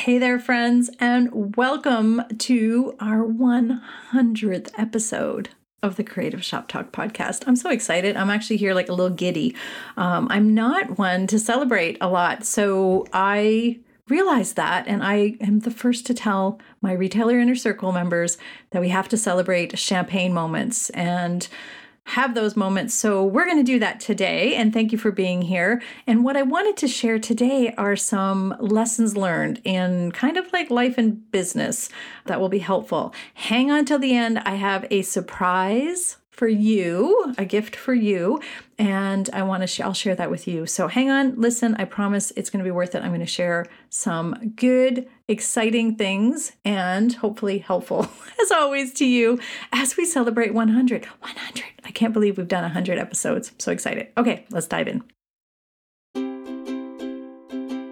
Hey there, friends, and welcome to our 100th episode of the Creative Shop Talk podcast. I'm so excited. I'm actually here like a little giddy. Um, I'm not one to celebrate a lot, so I realized that, and I am the first to tell my retailer inner circle members that we have to celebrate champagne moments and have those moments. So, we're going to do that today. And thank you for being here. And what I wanted to share today are some lessons learned in kind of like life and business that will be helpful. Hang on till the end. I have a surprise for you, a gift for you, and I want to sh- I'll share that with you. So hang on, listen, I promise it's going to be worth it. I'm going to share some good, exciting things and hopefully helpful as always to you as we celebrate 100. 100. I can't believe we've done 100 episodes. I'm so excited. Okay, let's dive in.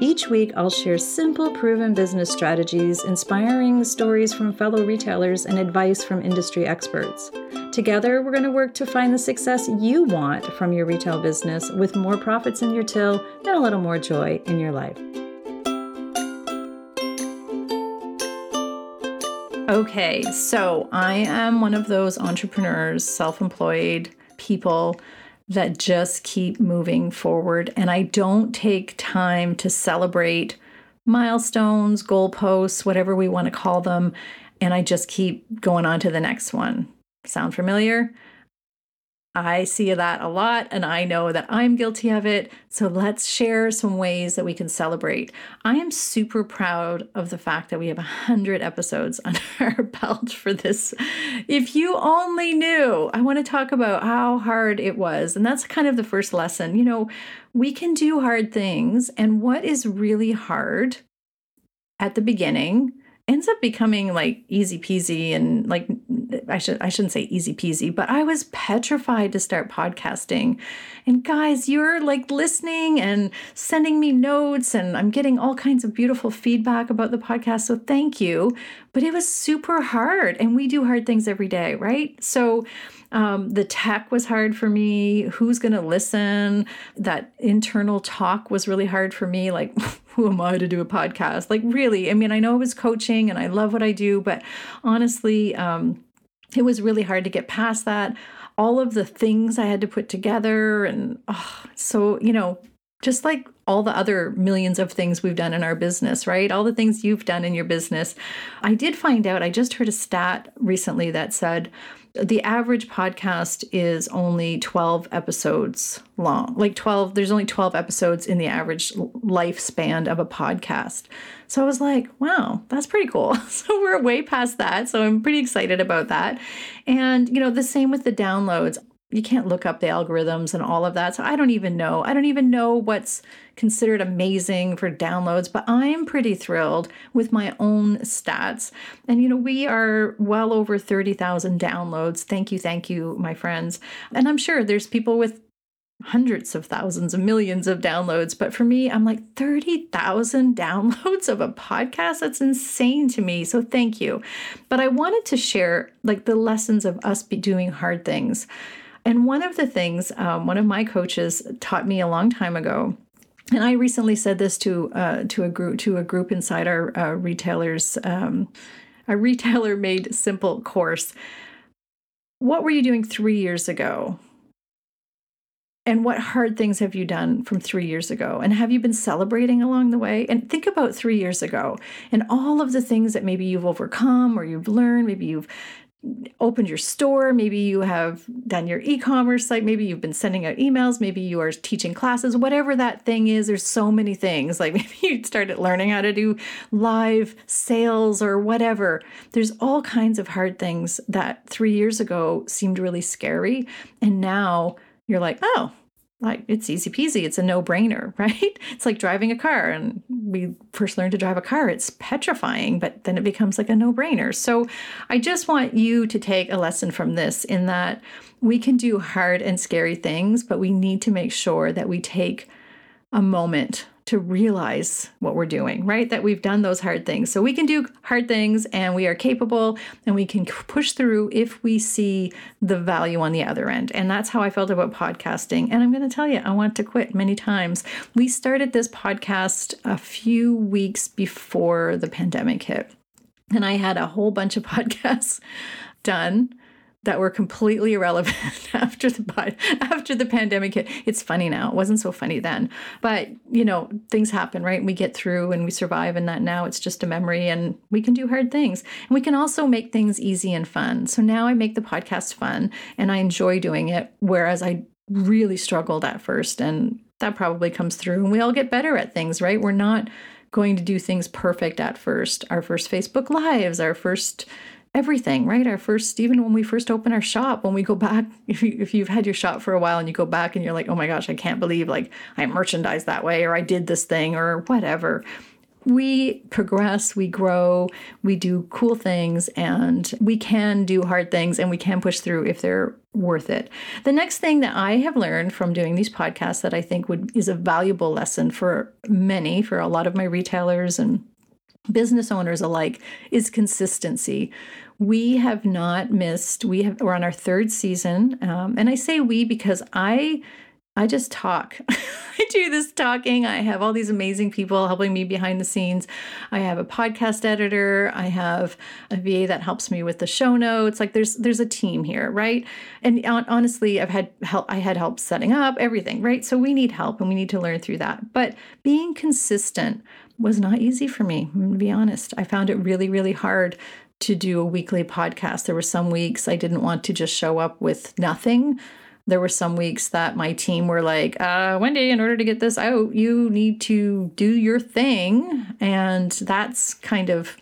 Each week, I'll share simple, proven business strategies, inspiring stories from fellow retailers, and advice from industry experts. Together, we're going to work to find the success you want from your retail business with more profits in your till and a little more joy in your life. Okay, so I am one of those entrepreneurs, self employed people that just keep moving forward. And I don't take time to celebrate milestones, goalposts, whatever we want to call them. And I just keep going on to the next one. Sound familiar? I see that a lot and I know that I'm guilty of it. So let's share some ways that we can celebrate. I am super proud of the fact that we have 100 episodes under our belt for this. If you only knew, I want to talk about how hard it was. And that's kind of the first lesson. You know, we can do hard things, and what is really hard at the beginning ends up becoming like easy peasy and like I should I shouldn't say easy peasy, but I was petrified to start podcasting. And guys, you're like listening and sending me notes and I'm getting all kinds of beautiful feedback about the podcast. So thank you. But it was super hard and we do hard things every day, right? So um, the tech was hard for me. Who's going to listen? That internal talk was really hard for me. Like, who am I to do a podcast? Like, really, I mean, I know it was coaching and I love what I do, but honestly, um, it was really hard to get past that. All of the things I had to put together, and oh, so, you know, just like all the other millions of things we've done in our business, right? All the things you've done in your business. I did find out, I just heard a stat recently that said the average podcast is only 12 episodes long. Like 12, there's only 12 episodes in the average lifespan of a podcast. So I was like, wow, that's pretty cool. So we're way past that. So I'm pretty excited about that. And, you know, the same with the downloads you can't look up the algorithms and all of that. So I don't even know. I don't even know what's considered amazing for downloads, but I'm pretty thrilled with my own stats. And you know, we are well over 30,000 downloads. Thank you, thank you, my friends. And I'm sure there's people with hundreds of thousands of millions of downloads. But for me, I'm like 30,000 downloads of a podcast. That's insane to me. So thank you. But I wanted to share like the lessons of us be doing hard things. And one of the things um, one of my coaches taught me a long time ago, and I recently said this to uh, to a group to a group inside our uh, retailers, um, a retailer made simple course. What were you doing three years ago? And what hard things have you done from three years ago? And have you been celebrating along the way? And think about three years ago and all of the things that maybe you've overcome or you've learned. Maybe you've opened your store, maybe you have done your e-commerce site, maybe you've been sending out emails, maybe you are teaching classes, whatever that thing is, there's so many things. Like maybe you started learning how to do live sales or whatever. There's all kinds of hard things that 3 years ago seemed really scary and now you're like, "Oh, like it's easy peasy it's a no-brainer right? It's like driving a car and we first learn to drive a car it's petrifying but then it becomes like a no-brainer. So i just want you to take a lesson from this in that we can do hard and scary things but we need to make sure that we take a moment to realize what we're doing, right? That we've done those hard things. So we can do hard things and we are capable and we can push through if we see the value on the other end. And that's how I felt about podcasting. And I'm going to tell you, I want to quit many times. We started this podcast a few weeks before the pandemic hit. And I had a whole bunch of podcasts done that were completely irrelevant after the after the pandemic hit. It's funny now. It wasn't so funny then. But, you know, things happen, right? We get through and we survive and that now it's just a memory and we can do hard things. And we can also make things easy and fun. So now I make the podcast fun and I enjoy doing it whereas I really struggled at first and that probably comes through and we all get better at things, right? We're not going to do things perfect at first. Our first Facebook lives, our first everything, right? Our first, even when we first open our shop, when we go back, if, you, if you've had your shop for a while and you go back and you're like, oh my gosh, I can't believe like I merchandised that way or I did this thing or whatever. We progress, we grow, we do cool things, and we can do hard things and we can push through if they're worth it. The next thing that I have learned from doing these podcasts that I think would is a valuable lesson for many, for a lot of my retailers and business owners alike is consistency. We have not missed. We have we're on our third season, um, and I say we because I I just talk. I do this talking. I have all these amazing people helping me behind the scenes. I have a podcast editor. I have a VA that helps me with the show notes. Like there's there's a team here, right? And honestly, I've had help. I had help setting up everything, right? So we need help, and we need to learn through that. But being consistent was not easy for me. to be honest. I found it really, really hard to do a weekly podcast. There were some weeks I didn't want to just show up with nothing. There were some weeks that my team were like, uh, Wendy, in order to get this out, you need to do your thing. And that's kind of,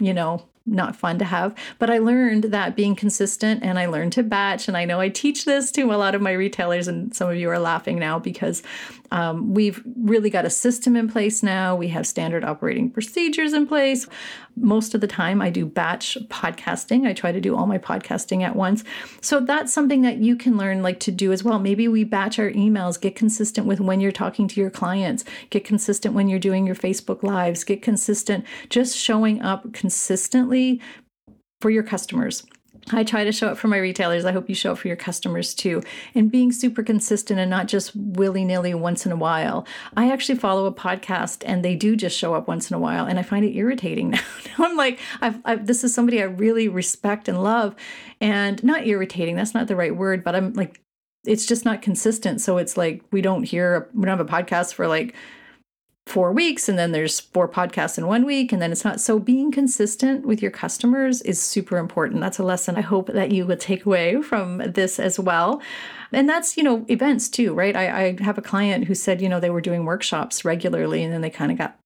you know, not fun to have. But I learned that being consistent and I learned to batch. And I know I teach this to a lot of my retailers, and some of you are laughing now because um, we've really got a system in place now. We have standard operating procedures in place. Most of the time, I do batch podcasting. I try to do all my podcasting at once. So that's something that you can learn like to do as well. Maybe we batch our emails, get consistent with when you're talking to your clients, get consistent when you're doing your Facebook lives, get consistent just showing up consistently for your customers. I try to show up for my retailers. I hope you show up for your customers too. And being super consistent and not just willy nilly once in a while. I actually follow a podcast and they do just show up once in a while. And I find it irritating now. I'm like, I've, I've, this is somebody I really respect and love. And not irritating, that's not the right word, but I'm like, it's just not consistent. So it's like, we don't hear, we don't have a podcast for like, four weeks and then there's four podcasts in one week and then it's not. So being consistent with your customers is super important. That's a lesson i hope that you will take away from this as well. And that's you know events too right? I, I have a client who said you know they were doing workshops regularly and then they kind of got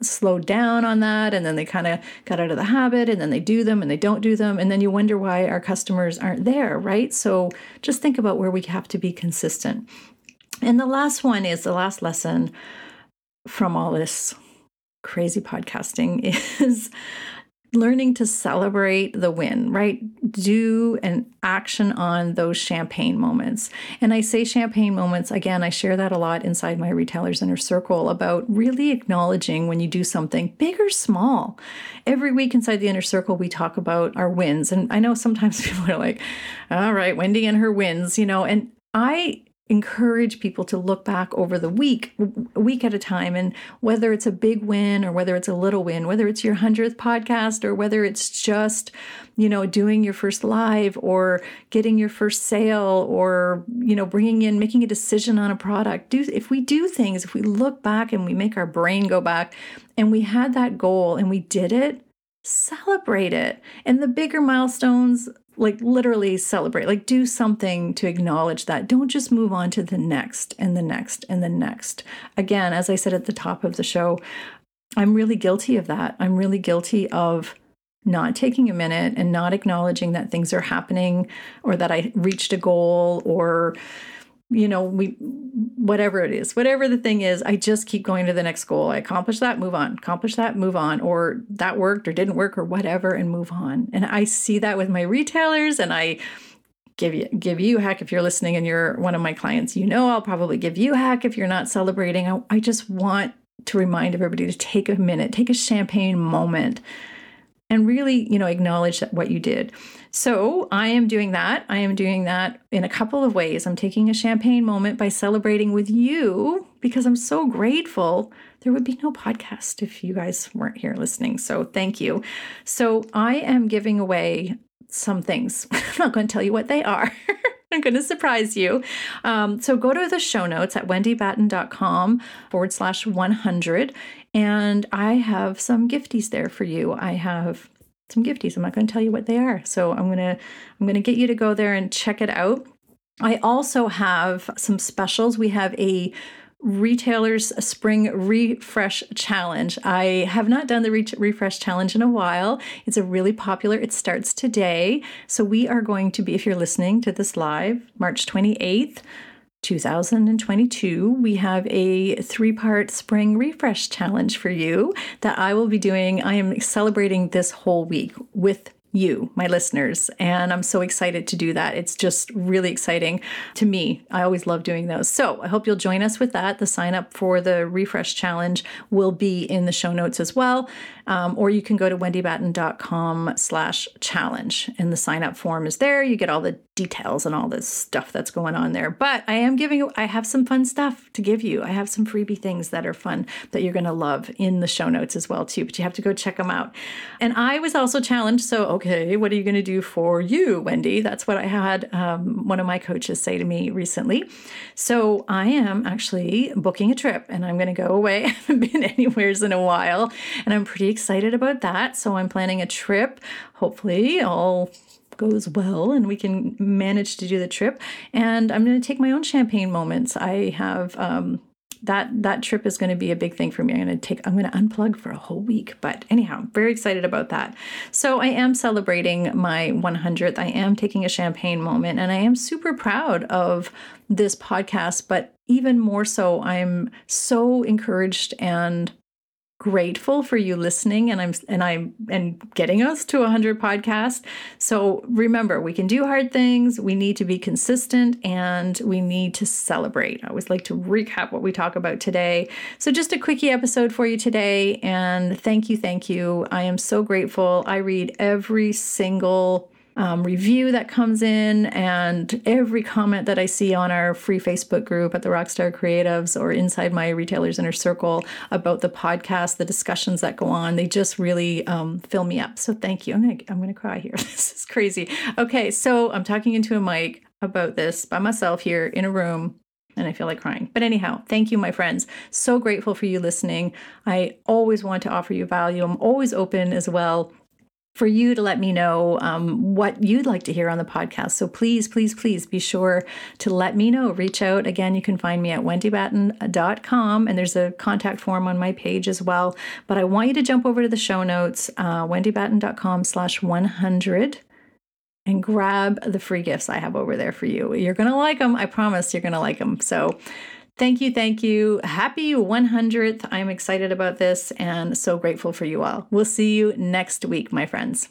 slowed down on that and then they kind of got out of the habit and then they do them and they don't do them and then you wonder why our customers aren't there right? So just think about where we have to be consistent. And the last one is the last lesson from all this crazy podcasting is learning to celebrate the win, right? Do an action on those champagne moments. And I say champagne moments, again, I share that a lot inside my Retailers Inner Circle about really acknowledging when you do something big or small. Every week inside the Inner Circle, we talk about our wins. And I know sometimes people are like, all right, Wendy and her wins, you know, and I encourage people to look back over the week, a week at a time, and whether it's a big win or whether it's a little win, whether it's your 100th podcast or whether it's just, you know, doing your first live or getting your first sale or, you know, bringing in, making a decision on a product. Do if we do things, if we look back and we make our brain go back and we had that goal and we did it, celebrate it. And the bigger milestones, like literally celebrate, like do something to acknowledge that. Don't just move on to the next and the next and the next. Again, as I said at the top of the show, I'm really guilty of that. I'm really guilty of not taking a minute and not acknowledging that things are happening or that I reached a goal or you know, we, whatever it is, whatever the thing is, I just keep going to the next goal. I accomplish that, move on, accomplish that, move on, or that worked or didn't work or whatever, and move on. And I see that with my retailers and I, give you give you a hack if you're listening and you're one of my clients. You know I'll probably give you a hack if you're not celebrating. I, I just want to remind everybody to take a minute, take a champagne moment and really, you know, acknowledge what you did. So I am doing that. I am doing that in a couple of ways. I'm taking a champagne moment by celebrating with you because I'm so grateful. There would be no podcast if you guys weren't here listening. So thank you. So I am giving away some things. I'm not going to tell you what they are. I'm going to surprise you. Um, so go to the show notes at wendybatten.com forward slash 100. And I have some gifties there for you. I have some gifties. I'm not going to tell you what they are. So I'm going to I'm going to get you to go there and check it out. I also have some specials. We have a retailers spring refresh challenge. I have not done the re- refresh challenge in a while. It's a really popular it starts today. So we are going to be if you're listening to this live march 28th 2022, we have a three part spring refresh challenge for you that I will be doing. I am celebrating this whole week with you, my listeners. And I'm so excited to do that. It's just really exciting to me. I always love doing those. So I hope you'll join us with that. The sign up for the refresh challenge will be in the show notes as well. Um, or you can go to wendybatten.com slash challenge and the sign up form is there. You get all the details and all this stuff that's going on there. But I am giving, I have some fun stuff to give you. I have some freebie things that are fun that you're going to love in the show notes as well too. But you have to go check them out. And I was also challenged. So, okay, what are you going to do for you, Wendy? That's what I had um, one of my coaches say to me recently. So I am actually booking a trip and I'm going to go away. I haven't been anywheres in a while and I'm pretty excited about that. So I'm planning a trip. Hopefully, all goes well and we can manage to do the trip. And I'm going to take my own champagne moments. I have um, that that trip is going to be a big thing for me. I'm going to take I'm going to unplug for a whole week. But anyhow, very excited about that. So I am celebrating my 100th. I am taking a champagne moment and I am super proud of this podcast, but even more so I'm so encouraged and grateful for you listening and I'm and I'm and getting us to 100 podcasts. So remember, we can do hard things, we need to be consistent and we need to celebrate. I always like to recap what we talk about today. So just a quickie episode for you today and thank you, thank you. I am so grateful. I read every single um, review that comes in and every comment that I see on our free Facebook group at the Rockstar Creatives or inside my Retailers Inner Circle about the podcast, the discussions that go on, they just really um, fill me up. So thank you. I'm gonna I'm gonna cry here. this is crazy. Okay, so I'm talking into a mic about this by myself here in a room and I feel like crying. But anyhow, thank you, my friends. So grateful for you listening. I always want to offer you value. I'm always open as well for you to let me know um, what you'd like to hear on the podcast. So please, please, please be sure to let me know. Reach out. Again, you can find me at wendybatten.com and there's a contact form on my page as well. But I want you to jump over to the show notes, uh, wendybatten.com slash 100 and grab the free gifts I have over there for you. You're going to like them. I promise you're going to like them. So Thank you, thank you. Happy 100th. I'm excited about this and so grateful for you all. We'll see you next week, my friends.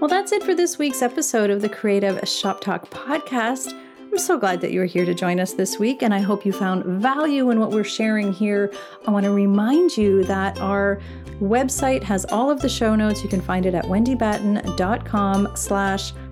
Well, that's it for this week's episode of the Creative Shop Talk podcast. I'm so glad that you're here to join us this week, and I hope you found value in what we're sharing here. I want to remind you that our website has all of the show notes. You can find it at wendybatten.com slash